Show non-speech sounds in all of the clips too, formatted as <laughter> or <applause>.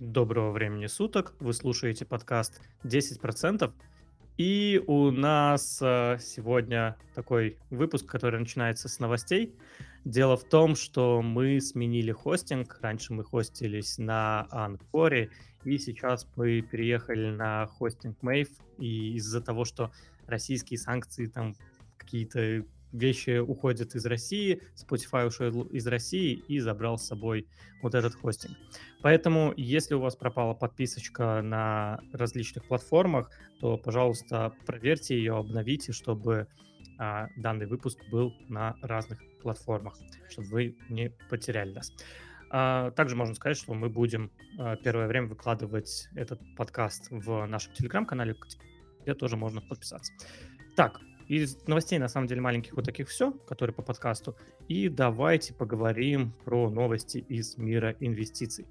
Доброго времени суток. Вы слушаете подкаст 10%. И у нас э, сегодня такой выпуск, который начинается с новостей. Дело в том, что мы сменили хостинг. Раньше мы хостились на Анкоре, и сейчас мы переехали на хостинг Mave. И из-за того, что российские санкции там какие-то вещи уходят из России, Spotify ушел из России и забрал с собой вот этот хостинг. Поэтому, если у вас пропала подписочка на различных платформах, то, пожалуйста, проверьте ее, обновите, чтобы а, данный выпуск был на разных платформах, чтобы вы не потеряли нас. А, также можно сказать, что мы будем а, первое время выкладывать этот подкаст в нашем телеграм-канале, где тоже можно подписаться. Так, из новостей, на самом деле, маленьких вот таких все, которые по подкасту. И давайте поговорим про новости из мира инвестиций.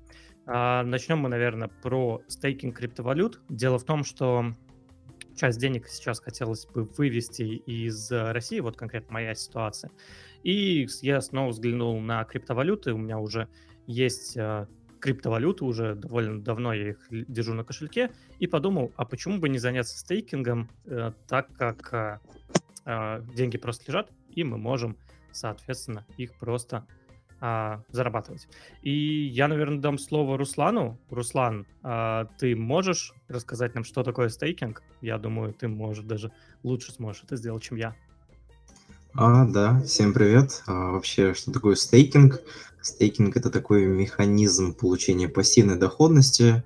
А, начнем мы, наверное, про стейкинг криптовалют. Дело в том, что часть денег сейчас хотелось бы вывести из России, вот конкретно моя ситуация. И я снова взглянул на криптовалюты, у меня уже есть а, криптовалюты уже довольно давно я их держу на кошельке и подумал, а почему бы не заняться стейкингом, э, так как э, э, деньги просто лежат, и мы можем, соответственно, их просто э, зарабатывать. И я, наверное, дам слово Руслану. Руслан, э, ты можешь рассказать нам, что такое стейкинг? Я думаю, ты можешь даже лучше сможешь это сделать, чем я. А, да, всем привет. А, вообще, что такое стейкинг? Стейкинг – это такой механизм получения пассивной доходности,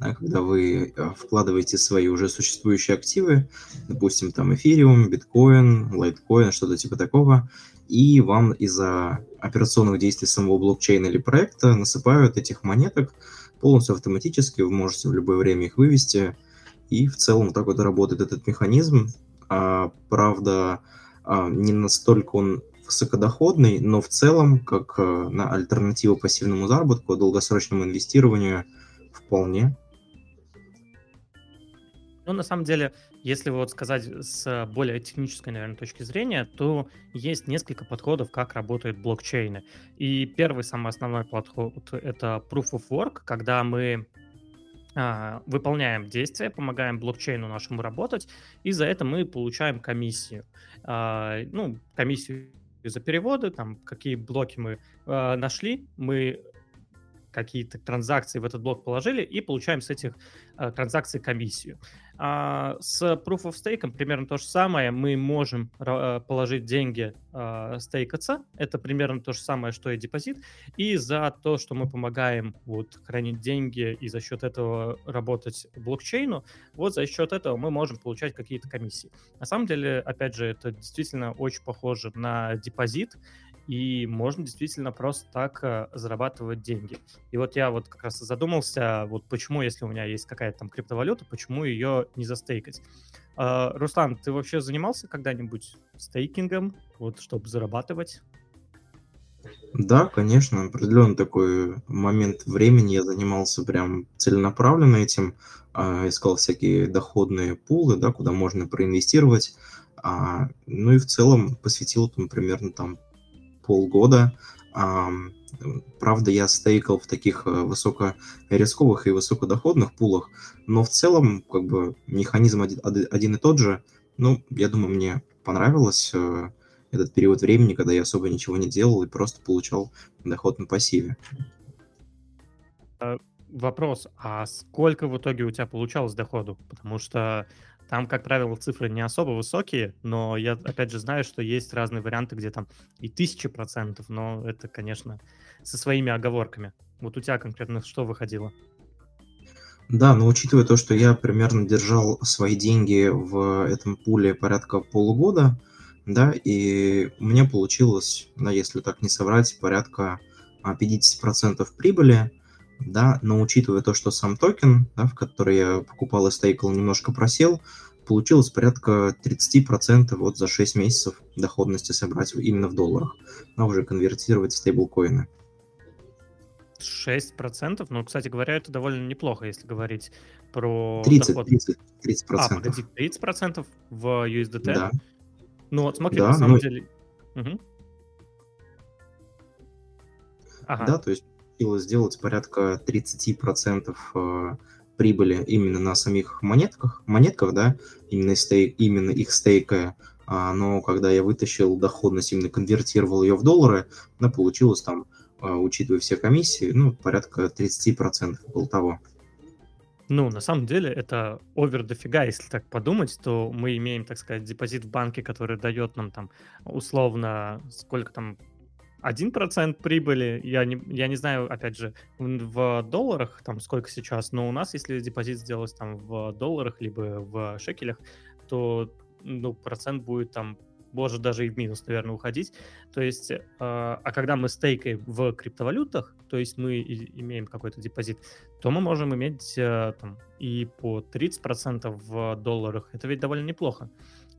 да, когда вы э, вкладываете свои уже существующие активы, допустим, там эфириум, биткоин, лайткоин, что-то типа такого, и вам из-за операционных действий самого блокчейна или проекта насыпают этих монеток полностью автоматически, вы можете в любое время их вывести, и в целом так вот работает этот механизм. А, правда, а, не настолько он высокодоходный, но в целом, как э, на альтернативу пассивному заработку, долгосрочному инвестированию, вполне. Ну, на самом деле, если вот сказать с более технической, наверное, точки зрения, то есть несколько подходов, как работают блокчейны. И первый, самый основной подход — это Proof of Work, когда мы а, выполняем действия, помогаем блокчейну нашему работать, и за это мы получаем комиссию. А, ну, комиссию за переводы, там, какие блоки мы э, нашли, мы какие-то транзакции в этот блок положили и получаем с этих транзакций комиссию. А, с Proof of Stake примерно то же самое. Мы можем э, положить деньги, э, стейкаться. Это примерно то же самое, что и депозит. И за то, что мы помогаем вот, хранить деньги и за счет этого работать блокчейну, вот за счет этого мы можем получать какие-то комиссии. На самом деле, опять же, это действительно очень похоже на депозит и можно действительно просто так э, зарабатывать деньги. И вот я вот как раз задумался, вот почему, если у меня есть какая-то там криптовалюта, почему ее не застейкать. Uh, Руслан, ты вообще занимался когда-нибудь стейкингом, вот, чтобы зарабатывать? Да, конечно, определенный такой момент времени я занимался прям целенаправленно этим, э, искал всякие доходные пулы, да, куда можно проинвестировать, а, ну и в целом посвятил там примерно там полгода. Правда, я стейкал в таких э, высокорисковых и высокодоходных пулах, но в целом как бы механизм один, и тот же. Ну, я думаю, мне понравилось э, этот период времени, когда я особо ничего не делал и просто получал доход на пассиве. Э, вопрос, а сколько в итоге у тебя получалось доходу? Потому что там, как правило, цифры не особо высокие, но я, опять же, знаю, что есть разные варианты, где там и тысячи процентов, но это, конечно, со своими оговорками. Вот у тебя конкретно что выходило? Да, но учитывая то, что я примерно держал свои деньги в этом пуле порядка полугода, да, и у меня получилось, да, если так не соврать, порядка 50% а, прибыли, да, но учитывая то, что сам токен, да, в который я покупал и стейкал, немножко просел, получилось порядка 30% вот за 6 месяцев доходности собрать именно в долларах, а уже конвертировать в стейблкоины. 6%? Ну, кстати говоря, это довольно неплохо, если говорить про 30, доход. 30, 30%. А, погоди, 30% в USDT? Да. Ну, вот смотри, да, на самом ну... деле... Угу. Ага. Да, то есть получилось сделать порядка 30% э, прибыли именно на самих монетках, монетках, да, именно, стейк, именно их стейкая, а, но когда я вытащил доходность, именно конвертировал ее в доллары, она получилось там, а, учитывая все комиссии, ну, порядка 30% был того. Ну, на самом деле, это овер дофига, если так подумать, то мы имеем, так сказать, депозит в банке, который дает нам там условно сколько там 1% прибыли, я не, я не знаю, опять же, в долларах там сколько сейчас, но у нас, если депозит сделать там в долларах, либо в шекелях, то ну, процент будет там может даже и в минус, наверное, уходить. То есть, э, а когда мы стейкаем в криптовалютах, то есть мы имеем какой-то депозит, то мы можем иметь э, там, и по 30% в долларах. Это ведь довольно неплохо.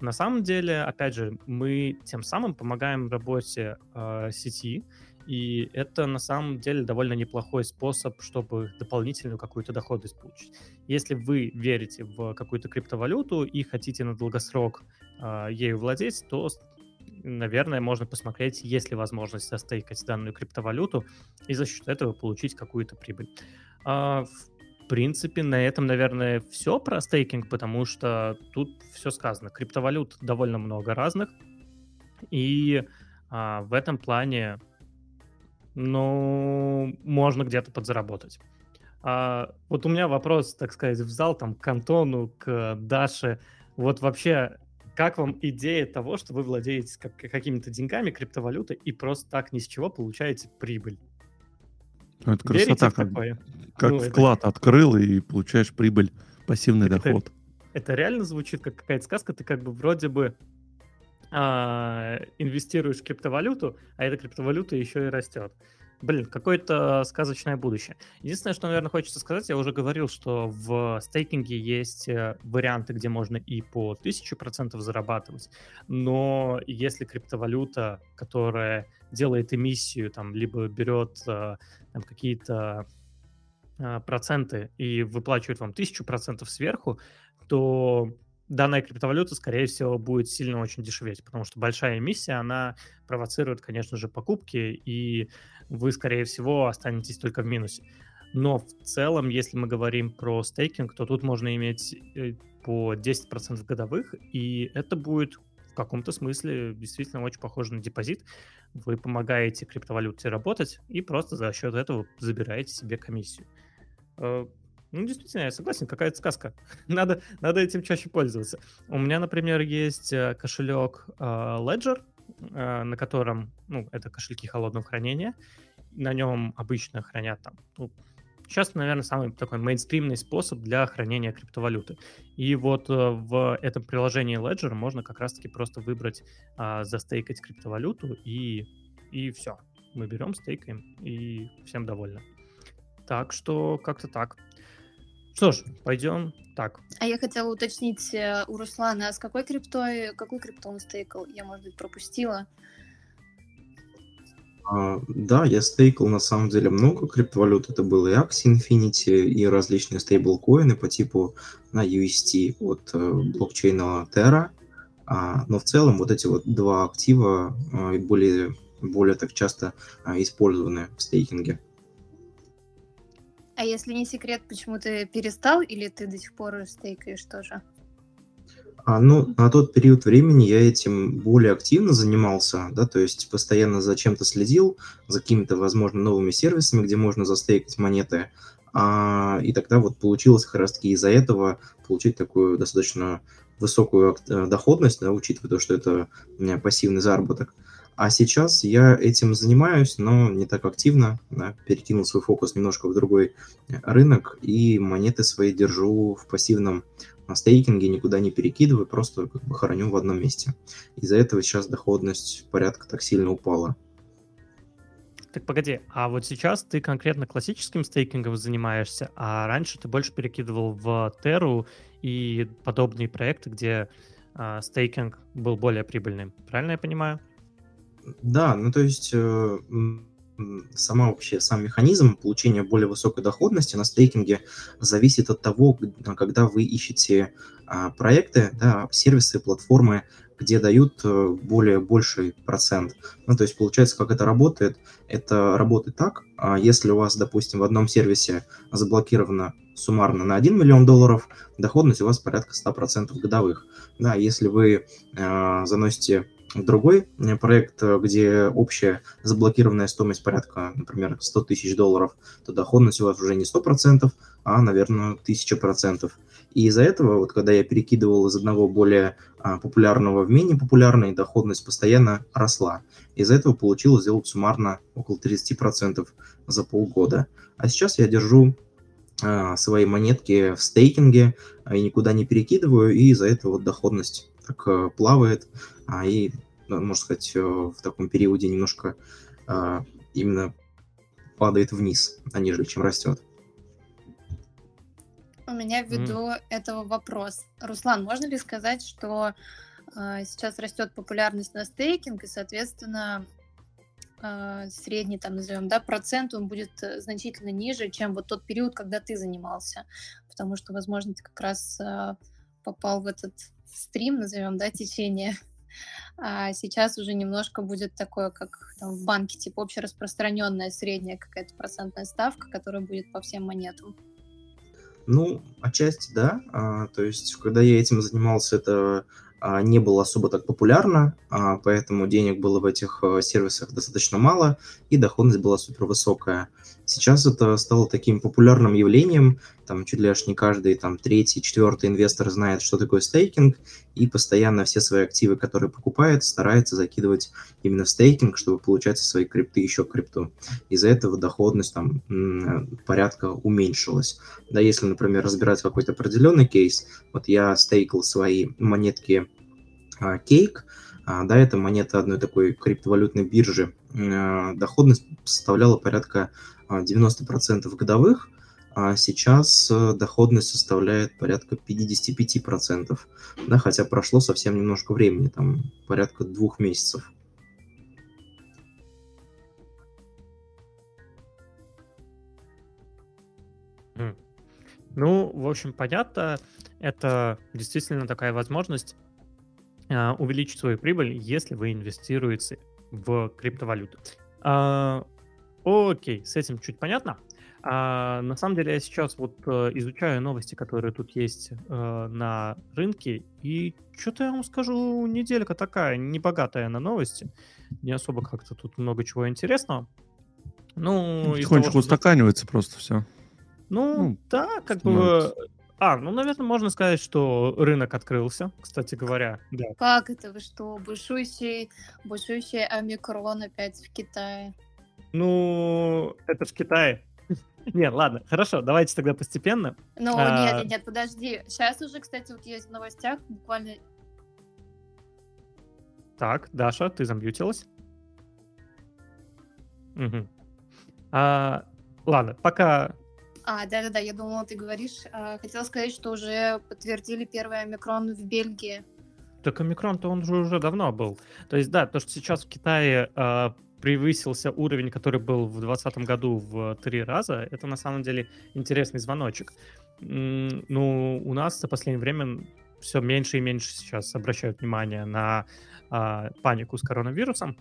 На самом деле, опять же, мы тем самым помогаем работе э, сети, и это на самом деле довольно неплохой способ, чтобы дополнительную какую-то доходность получить. Если вы верите в какую-то криптовалюту и хотите на долгосрок э, ею владеть, то, наверное, можно посмотреть, есть ли возможность застейкать данную криптовалюту и за счет этого получить какую-то прибыль. Э, в в принципе, на этом, наверное, все про стейкинг, потому что тут все сказано. Криптовалют довольно много разных, и а, в этом плане, ну, можно где-то подзаработать. А, вот у меня вопрос, так сказать, в зал, там, к Антону, к Даше. Вот вообще, как вам идея того, что вы владеете как, какими-то деньгами, криптовалютой, и просто так ни с чего получаете прибыль? Ну, это красота, как, как ну, вклад это... открыл и получаешь прибыль, пассивный это, доход. Это реально звучит как какая-то сказка, ты как бы вроде бы а, инвестируешь в криптовалюту, а эта криптовалюта еще и растет. Блин, какое-то сказочное будущее. Единственное, что, наверное, хочется сказать, я уже говорил, что в стейкинге есть э, варианты, где можно и по 1000% зарабатывать, но если криптовалюта, которая делает эмиссию, там, либо берет э, там, какие-то э, проценты и выплачивает вам 1000% сверху, то данная криптовалюта, скорее всего, будет сильно очень дешеветь, потому что большая эмиссия, она провоцирует, конечно же, покупки, и вы, скорее всего, останетесь только в минусе. Но в целом, если мы говорим про стейкинг, то тут можно иметь э, по 10% годовых, и это будет в каком-то смысле действительно очень похоже на депозит. Вы помогаете криптовалюте работать и просто за счет этого забираете себе комиссию. Ну, действительно, я согласен, какая-то сказка. <laughs> надо, надо этим чаще пользоваться. У меня, например, есть э, кошелек э, Ledger, э, на котором, ну, это кошельки холодного хранения. На нем обычно хранят там, ну, сейчас, наверное, самый такой мейнстримный способ для хранения криптовалюты. И вот в этом приложении Ledger можно как раз-таки просто выбрать, застейкать криптовалюту и, и все. Мы берем, стейкаем и всем довольны. Так что как-то так. Что ж, пойдем так. А я хотела уточнить э, у Руслана, а с какой криптой, какую крипту он стейкал? Я, может быть, пропустила. А, да, я стейкал на самом деле много криптовалют. Это было и Axie Infinity, и различные стейблкоины по типу на UST от э, блокчейна Terra. А, но в целом вот эти вот два актива а, более, более так часто а, использованы в стейкинге. А если не секрет, почему ты перестал или ты до сих пор стейкаешь тоже? А, ну, на тот период времени я этим более активно занимался, да, то есть постоянно за чем-то следил, за какими-то, возможно, новыми сервисами, где можно застейкать монеты, а, и тогда вот получилось как раз-таки из-за этого получить такую достаточно высокую доходность, да, учитывая то, что это пассивный заработок. А сейчас я этим занимаюсь, но не так активно, да, перекинул свой фокус немножко в другой э, рынок, и монеты свои держу в пассивном стейкинге, никуда не перекидываю, просто как бы храню в одном месте. Из-за этого сейчас доходность порядка так сильно упала. Так погоди, а вот сейчас ты конкретно классическим стейкингом занимаешься, а раньше ты больше перекидывал в Теру и подобные проекты, где э, стейкинг был более прибыльным. Правильно я понимаю? Да, ну то есть э, сама вообще, сам механизм получения более высокой доходности на стейкинге зависит от того, когда вы ищете а, проекты, да, сервисы, платформы, где дают э, более больший процент. Ну, то есть получается, как это работает? Это работает так, а если у вас, допустим, в одном сервисе заблокировано суммарно на 1 миллион долларов, доходность у вас порядка 100% годовых. Да, если вы э, заносите другой э, проект, э, где общая заблокированная стоимость порядка, например, 100 тысяч долларов, то доходность у вас уже не 100%, а, наверное, 1000%. И из-за этого, вот когда я перекидывал из одного более а, популярного в менее популярный, доходность постоянно росла. Из-за этого получилось сделать суммарно около 30% за полгода. А сейчас я держу а, свои монетки в стейкинге и никуда не перекидываю, и из-за этого вот доходность так а, плавает, а, и, можно сказать, э, в таком периоде немножко а, именно падает вниз, а ниже, чем растет. У меня ввиду mm. этого вопрос. Руслан, можно ли сказать, что э, сейчас растет популярность на стейкинг, и, соответственно, э, средний, там, назовем, да, процент, он будет э, значительно ниже, чем вот тот период, когда ты занимался? Потому что, возможно, ты как раз э, попал в этот стрим, назовем, да, течение. А сейчас уже немножко будет такое, как там, в банке, типа общераспространенная средняя какая-то процентная ставка, которая будет по всем монетам. Ну, отчасти да. А, то есть, когда я этим занимался, это а, не было особо так популярно, а, поэтому денег было в этих а, сервисах достаточно мало, и доходность была супер высокая. Сейчас это стало таким популярным явлением, там чуть ли аж не каждый там третий, четвертый инвестор знает, что такое стейкинг, и постоянно все свои активы, которые покупает, старается закидывать именно в стейкинг, чтобы получать со своей крипты еще крипту. Из-за этого доходность там порядка уменьшилась. Да, если, например, разбирать какой-то определенный кейс, вот я стейкал свои монетки Cake, а, да, это монета одной такой криптовалютной биржи, а, доходность составляла порядка 90% а, годовых, а сейчас э, доходность составляет порядка 55%, да, хотя прошло совсем немножко времени, там порядка двух месяцев. Ну, в общем, понятно, это действительно такая возможность э, увеличить свою прибыль, если вы инвестируете в криптовалюту. Э, окей, с этим чуть понятно. А, на самом деле я сейчас вот э, изучаю новости, которые тут есть э, на рынке, и что-то я вам скажу, неделька такая, небогатая на новости, не особо как-то тут много чего интересного. Ну, Потихонечку того, устаканивается просто все. Ну, ну да, как становится. бы... А, ну, наверное, можно сказать, что рынок открылся, кстати говоря. Да. Как это? Вы что, бушующий, бушующий омикрон опять в Китае? Ну, это в Китае. <laughs> Нет, ладно, хорошо, давайте тогда постепенно. Ну, а... нет, нет, подожди. Сейчас уже, кстати, вот есть в новостях буквально... Так, Даша, ты замьютилась? Угу. А, ладно, пока... А, да-да-да, я думала, ты говоришь. А, хотела сказать, что уже подтвердили первый омикрон в Бельгии. Так омикрон-то он же уже давно был. То есть, да, то, что сейчас в Китае а, превысился уровень, который был в 2020 году в три раза, это на самом деле интересный звоночек. Ну, у нас за последнее время все меньше и меньше сейчас обращают внимание на а, панику с коронавирусом.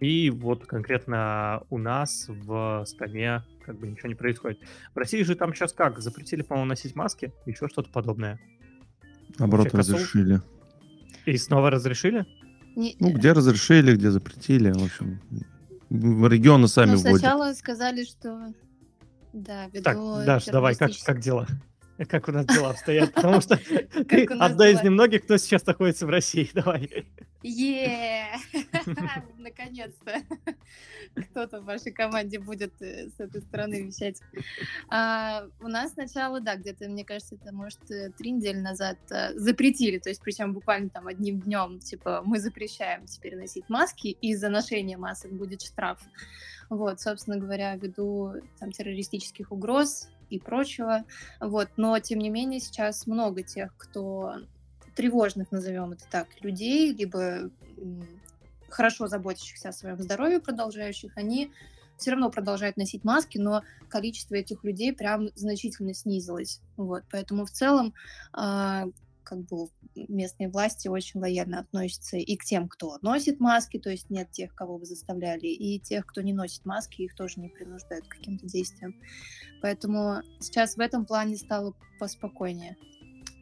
И вот конкретно у нас в стране как бы ничего не происходит. В России же там сейчас как? Запретили, по-моему, носить маски, еще что-то подобное. Наоборот, Вообще, разрешили. И снова разрешили? Не... Ну, где разрешили, где запретили, в общем. В регионы сами ну, вводят. сначала сказали, что... Да, ввиду Так, Даш, давай, как, как дела? Как у нас дела обстоят? Потому что <laughs> ты одна из немногих, кто сейчас находится в России. <laughs> Давай. Е, <laughs> наконец-то кто-то в вашей команде будет э, с этой стороны вещать. А, у нас сначала, да, где-то, мне кажется, это, может, э, три недели назад э, запретили, то есть причем буквально там одним днем, типа, мы запрещаем теперь носить маски, и за ношение масок будет штраф. Вот, собственно говоря, ввиду там террористических угроз и прочего. Вот, но тем не менее сейчас много тех, кто тревожных, назовем это так, людей, либо хорошо заботящихся о своем здоровье, продолжающих, они все равно продолжают носить маски, но количество этих людей прям значительно снизилось. Вот, поэтому в целом, э, как бы местные власти очень лояльно относятся и к тем, кто носит маски, то есть нет тех, кого бы заставляли, и тех, кто не носит маски, их тоже не принуждают к каким-то действиям. Поэтому сейчас в этом плане стало поспокойнее.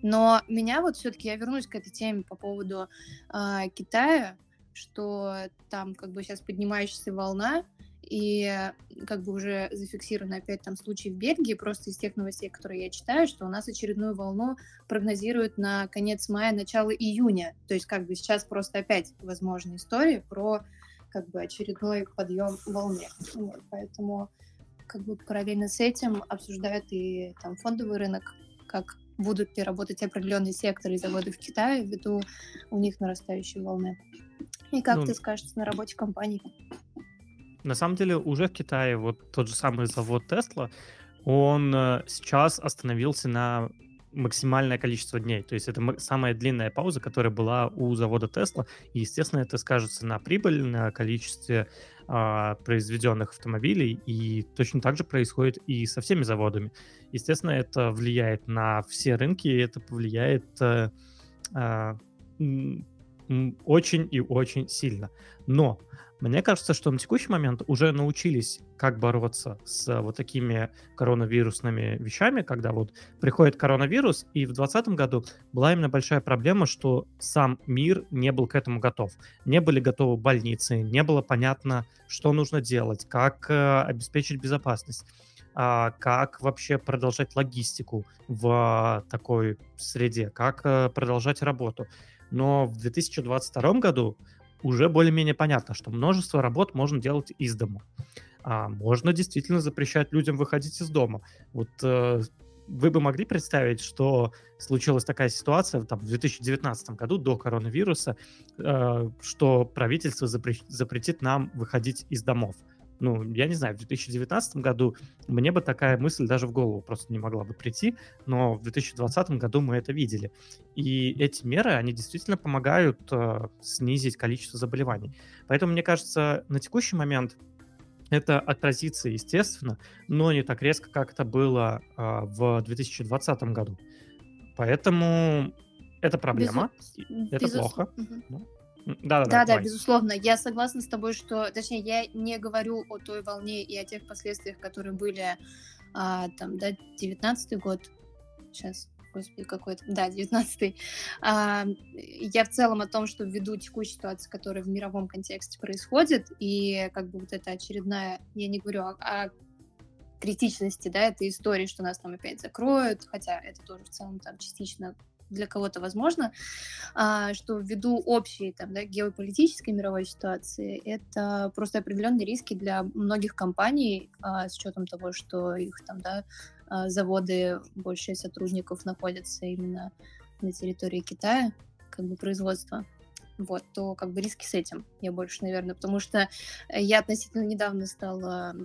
Но меня вот все-таки, я вернусь к этой теме по поводу э, Китая, что там как бы сейчас поднимающаяся волна, и как бы уже зафиксировано опять там случай в Бельгии, просто из тех новостей, которые я читаю, что у нас очередную волну прогнозируют на конец мая, начало июня. То есть как бы сейчас просто опять возможна история про как бы очередной подъем волны. Вот, поэтому как бы параллельно с этим обсуждают и там фондовый рынок, как будут ли работать определенные секторы и заводы в Китае ввиду у них нарастающей волны. И как ну, ты скажешь на работе компании? На самом деле уже в Китае вот тот же самый завод Tesla, он э, сейчас остановился на максимальное количество дней. То есть это самая длинная пауза, которая была у завода Tesla. И, естественно, это скажется на прибыли, на количестве а, произведенных автомобилей. И точно так же происходит и со всеми заводами. Естественно, это влияет на все рынки, и это повлияет а, а, очень и очень сильно. Но мне кажется, что на текущий момент уже научились, как бороться с вот такими коронавирусными вещами, когда вот приходит коронавирус, и в 2020 году была именно большая проблема, что сам мир не был к этому готов. Не были готовы больницы, не было понятно, что нужно делать, как э, обеспечить безопасность а, как вообще продолжать логистику в такой среде, как э, продолжать работу. Но в 2022 году уже более-менее понятно, что множество работ можно делать из дома. А можно действительно запрещать людям выходить из дома. Вот э, вы бы могли представить, что случилась такая ситуация там, в 2019 году до коронавируса, э, что правительство запре- запретит нам выходить из домов. Ну, я не знаю, в 2019 году мне бы такая мысль даже в голову просто не могла бы прийти, но в 2020 году мы это видели. И эти меры, они действительно помогают э, снизить количество заболеваний. Поэтому, мне кажется, на текущий момент это отразится, естественно, но не так резко, как это было э, в 2020 году. Поэтому это проблема, Безу... это Безус... плохо. Угу. Да, да, да, да, безусловно. Я согласна с тобой, что, точнее, я не говорю о той волне и о тех последствиях, которые были а, там, да, 19 год. Сейчас, господи, какой-то, да, 19-й. А, я в целом о том, что ввиду текущей ситуации, которая в мировом контексте происходит, и как бы вот эта очередная, я не говорю о, о критичности, да, этой истории, что нас там опять закроют, хотя это тоже в целом там частично для кого-то возможно, а, что ввиду общей там, да, геополитической мировой ситуации это просто определенные риски для многих компаний а, с учетом того, что их там да, а, заводы, большие сотрудников находятся именно на территории Китая, как бы производства. Вот, то как бы риски с этим я больше, наверное, потому что я относительно недавно стала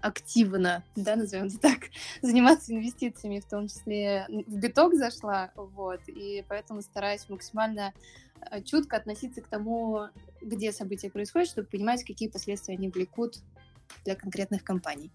активно, да, назовем это так, <laughs> заниматься инвестициями, в том числе в биток зашла, вот, и поэтому стараюсь максимально э, чутко относиться к тому, где события происходят, чтобы понимать, какие последствия они влекут для конкретных компаний.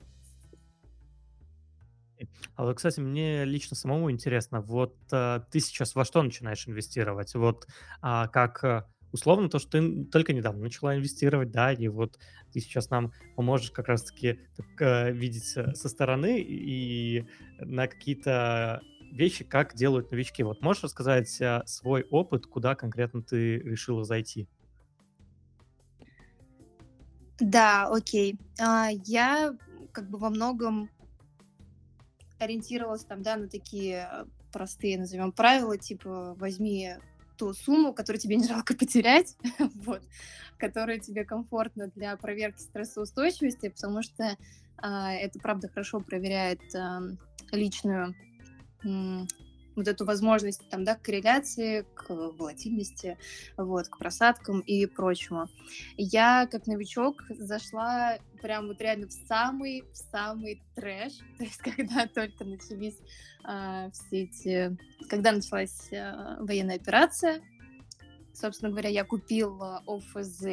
А вот, кстати, мне лично самому интересно, вот а, ты сейчас во что начинаешь инвестировать? Вот а, как э, условно то, что ты только недавно начала инвестировать, да, и вот ты сейчас нам поможешь как раз-таки так, э, видеть э, со стороны и на какие-то вещи, как делают новички. Вот можешь рассказать э, свой опыт, куда конкретно ты решила зайти? Да, окей. А, я как бы во многом ориентировалась там, да, на такие простые, назовем, правила, типа возьми ту сумму, которую тебе не жалко потерять, <laughs> вот, которая тебе комфортна для проверки стрессоустойчивости, потому что э, это, правда, хорошо проверяет э, личную вот эту возможность там, да, к корреляции, к волатильности, вот, к просадкам и прочему. Я, как новичок, зашла прям вот реально в самый, в самый трэш, <laughs> то есть когда только начались а, все эти... Когда началась а, военная операция, собственно говоря, я купил ОФЗ,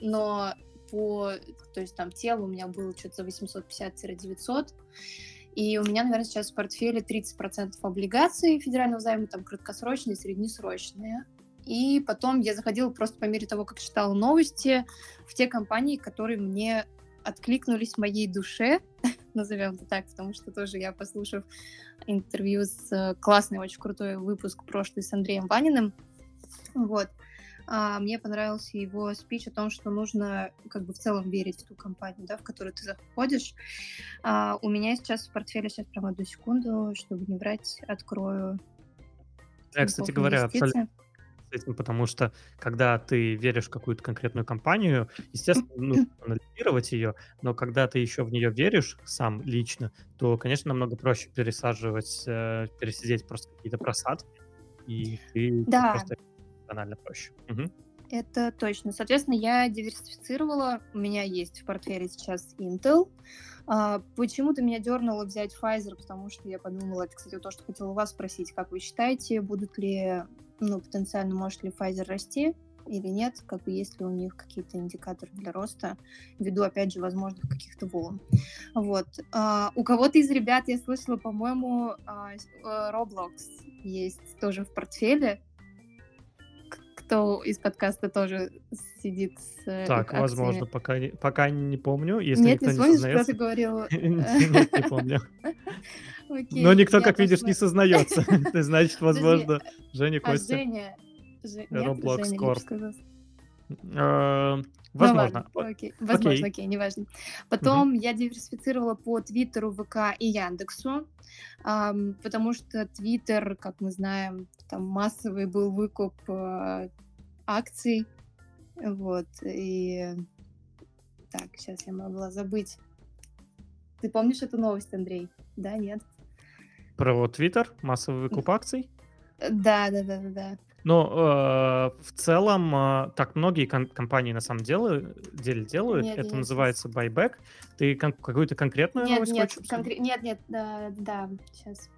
но по, то есть там тело у меня было что-то за 850-900, И у меня, наверное, сейчас в портфеле 30% облигаций федерального займа, там краткосрочные, среднесрочные. И потом я заходила просто по мере того, как читала новости, в те компании, которые мне откликнулись моей душе, <laughs> назовем это так, потому что тоже я, послушав интервью с э, классный, очень крутой выпуск прошлый с Андреем Ваниным, вот, а, мне понравился его спич о том, что нужно как бы в целом верить в ту компанию, да, в которую ты заходишь. А, у меня сейчас в портфеле, сейчас прямо одну секунду, чтобы не врать, открою. Да, кстати говоря, абсолютно с этим, потому что когда ты веришь в какую-то конкретную компанию, естественно, <laughs> нужно анализировать ее, но когда ты еще в нее веришь сам лично, то, конечно, намного проще пересаживать, э, пересидеть просто какие-то просадки, и ты да. просто банально проще. Угу. Это точно. Соответственно, я диверсифицировала. У меня есть в портфеле сейчас Intel. А, почему-то меня дернуло взять Pfizer, потому что я подумала, это, кстати, то, что хотела у вас спросить, как вы считаете, будут ли, ну, потенциально, может ли Pfizer расти или нет, как бы есть ли у них какие-то индикаторы для роста, ввиду, опять же, возможных каких-то волн. Вот. А, у кого-то из ребят я слышала, по-моему, а, э, Roblox есть тоже в портфеле, кто из подкаста тоже сидит с э, Так, возможно, пока не, пока не помню. Если Нет, никто не помнишь, что ты говорил? <laughs> Нет, не помню. <laughs> Но никто, как видишь, не сознается. <laughs> Значит, возможно, Женя а Костя. Roblox Corp. Ну возможно. Ну, ладно, окей. Возможно, окей. окей, неважно. Потом угу. я диверсифицировала по Твиттеру, ВК и Яндексу, эм, потому что Твиттер, как мы знаем, там массовый был выкуп э, акций, вот, и... Так, сейчас я могла забыть. Ты помнишь эту новость, Андрей? Да, нет? Про Твиттер? Массовый выкуп акций? Да, да, да, да, да. Но э, в целом э, так многие ком- компании на самом деле, деле делают. Нет, Это нет, называется buyback. Ты кон- какую-то конкретную нет, новость нет, конкре- нет, нет, да, да, сейчас.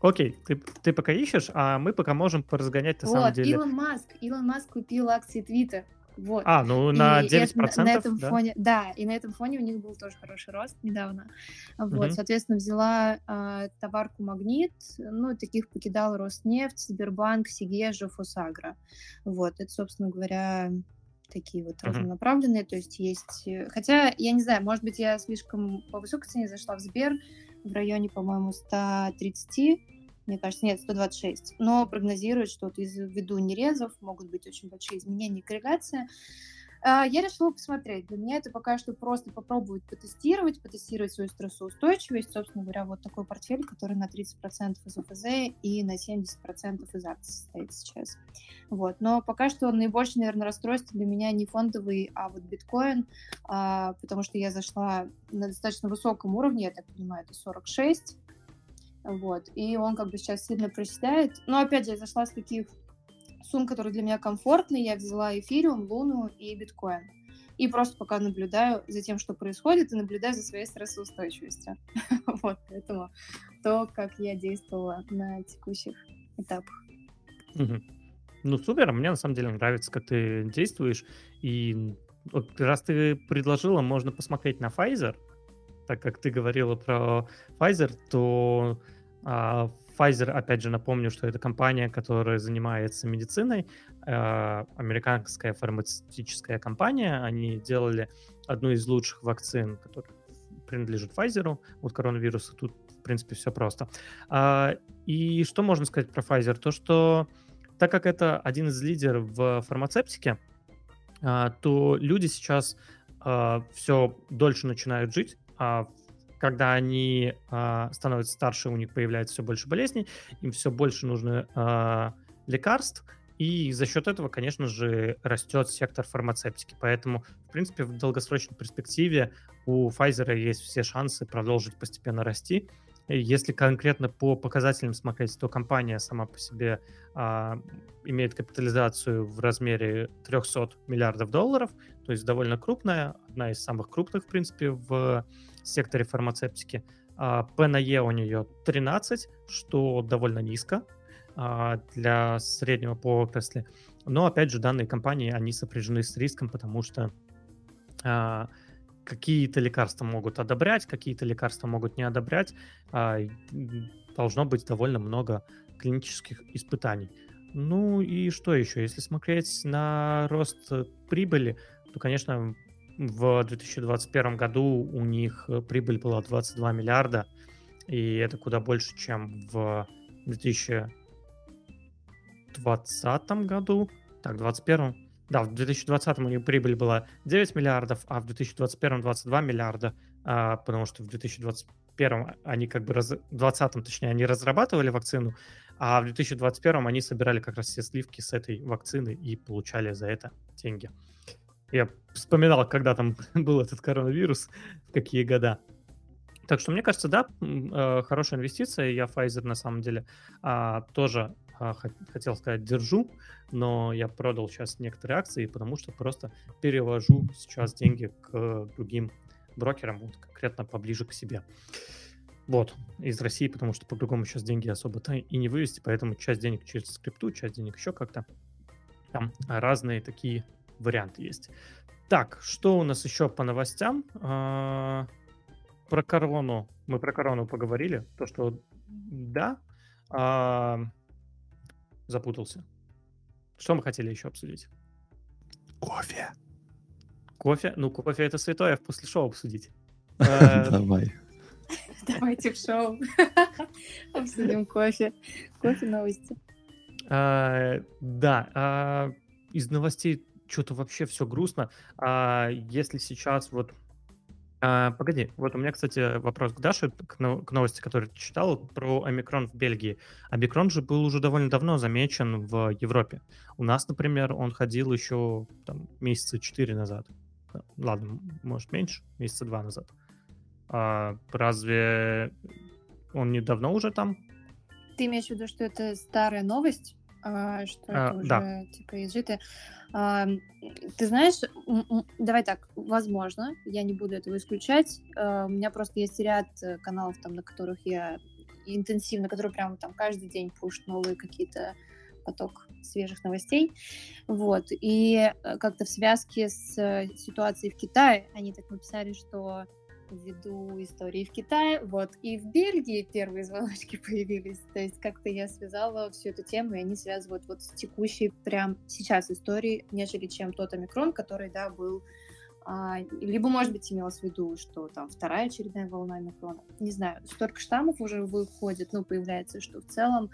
Окей, ты, ты пока ищешь, а мы пока можем поразгонять на вот, самом деле. Илон Маск, Илон Маск купил акции Твиттер. Вот. А, ну на и 9%, это, на этом да? фоне, да, и на этом фоне у них был тоже хороший рост недавно. Вот, угу. соответственно, взяла э, товарку Магнит, ну, таких покидал Роснефть, Сбербанк, Сигежа, Фосагра. Вот, это, собственно говоря, такие вот угу. разнонаправленные, то есть есть... Э, хотя, я не знаю, может быть, я слишком по высокой цене зашла в Сбер, в районе, по-моему, 130 мне кажется, нет, 126, но прогнозируют, что вот ввиду нерезов могут быть очень большие изменения и корреляция. А, я решила посмотреть. Для меня это пока что просто попробовать потестировать, потестировать свою стрессоустойчивость. Собственно говоря, вот такой портфель, который на 30% из ОФЗ и на 70% из акций состоит сейчас. Вот. Но пока что наибольшее, наверное, расстройство для меня не фондовый, а вот биткоин, а, потому что я зашла на достаточно высоком уровне, я так понимаю, это 46, вот. И он как бы сейчас сильно проседает. Но опять же, я зашла с таких сумм, которые для меня комфортные. Я взяла эфириум, луну и биткоин. И просто пока наблюдаю за тем, что происходит, и наблюдаю за своей стрессоустойчивостью. <laughs> вот, поэтому то, как я действовала на текущих этапах. Ну, супер, мне на самом деле нравится, как ты действуешь. И раз ты предложила, можно посмотреть на Pfizer, так как ты говорила про Pfizer, то а, Pfizer, опять же, напомню, что это компания, которая занимается медициной, а, американская фармацевтическая компания. Они делали одну из лучших вакцин, которая принадлежит Pfizer от коронавируса. Тут, в принципе, все просто. А, и что можно сказать про Pfizer? То, что так как это один из лидеров в фармацевтике, то люди сейчас все дольше начинают жить, а когда они э, становятся старше, у них появляется все больше болезней, им все больше нужно э, лекарств, и за счет этого, конечно же, растет сектор фармацевтики. Поэтому, в принципе, в долгосрочной перспективе у Pfizer есть все шансы продолжить постепенно расти. Если конкретно по показателям смотреть, то компания сама по себе а, имеет капитализацию в размере 300 миллиардов долларов, то есть довольно крупная, одна из самых крупных, в принципе, в секторе фармацевтики. А, P на E у нее 13, что довольно низко а, для среднего по отрасли. Но, опять же, данные компании, они сопряжены с риском, потому что а, какие-то лекарства могут одобрять, какие-то лекарства могут не одобрять. Должно быть довольно много клинических испытаний. Ну и что еще? Если смотреть на рост прибыли, то, конечно, в 2021 году у них прибыль была 22 миллиарда, и это куда больше, чем в 2020 году. Так, 2021. Да, в 2020 у них прибыль была 9 миллиардов, а в 2021 22 миллиарда, а, потому что в 2021 они как бы, раз... в 2020 точнее, они разрабатывали вакцину, а в 2021 они собирали как раз все сливки с этой вакцины и получали за это деньги. Я вспоминал, когда там <laughs> был этот коронавирус, в какие года. Так что мне кажется, да, э, хорошая инвестиция. Я Pfizer на самом деле а, тоже а, хотел сказать держу, но я продал сейчас некоторые акции, потому что просто перевожу сейчас деньги к другим брокерам, вот конкретно поближе к себе. Вот, из России, потому что по-другому сейчас деньги особо-то и не вывести, поэтому часть денег через скрипту, часть денег еще как-то. Там разные такие варианты есть. Так, что у нас еще по новостям? А, про корону. Мы про корону поговорили. То, что да, а, запутался. Что мы хотели еще обсудить? Кофе. Кофе? Ну, кофе это святое, после шоу обсудить. Э, <laughs> Давай. Давайте в шоу. <laughs> Обсудим кофе. Кофе новости. А, да, а, из новостей что-то вообще все грустно. А если сейчас вот а, погоди, вот у меня, кстати, вопрос к Даше, к, к новости, которую ты читал, про омикрон в Бельгии. Омикрон же был уже довольно давно замечен в Европе. У нас, например, он ходил еще там, месяца четыре назад. Ладно, может меньше, месяца два назад. А разве он не давно уже там? Ты имеешь в виду, что это старая новость? А, что а, это уже да. типа изжитое? А, ты знаешь, давай так, возможно, я не буду этого исключать. А, у меня просто есть ряд э, каналов, там, на которых я интенсивно, которые прямо там каждый день пушат новые какие-то поток свежих новостей. Вот. И э, как-то в связке с э, ситуацией в Китае они так написали, что ввиду истории в Китае, вот, и в Бельгии первые звоночки <laughs> появились, то есть как-то я связала всю эту тему, и они связывают вот с текущей прям сейчас историей, нежели чем тот омикрон, который, да, был а, либо, может быть, имелось в виду, что там вторая очередная волна омикрона. Не знаю, столько штаммов уже выходит, ну, появляется, что в целом,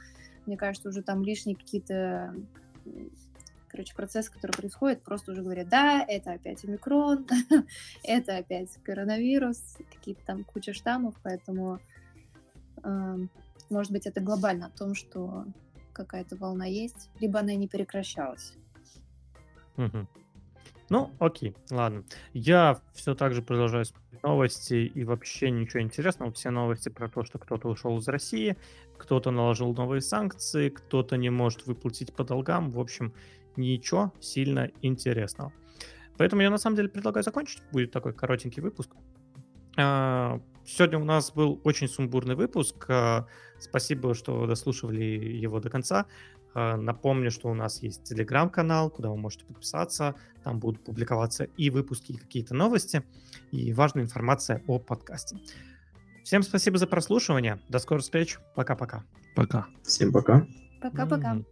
мне кажется, уже там лишние какие-то короче, процесс, который происходит, просто уже говорят, да, это опять омикрон, <laughs> это опять коронавирус, какие-то там куча штаммов, поэтому, э, может быть, это глобально о том, что какая-то волна есть, либо она не прекращалась. Ну, окей, ладно. Я все так же продолжаю новости, и вообще ничего интересного. Все новости про то, что кто-то ушел из России, кто-то наложил новые санкции, кто-то не может выплатить по долгам. В общем, ничего сильно интересного. Поэтому я на самом деле предлагаю закончить. Будет такой коротенький выпуск. А, сегодня у нас был очень сумбурный выпуск. А, спасибо, что дослушивали его до конца. А, напомню, что у нас есть телеграм-канал, куда вы можете подписаться. Там будут публиковаться и выпуски, и какие-то новости, и важная информация о подкасте. Всем спасибо за прослушивание. До скорых встреч. Пока-пока. Пока. Всем пока. Пока-пока. Mm-hmm.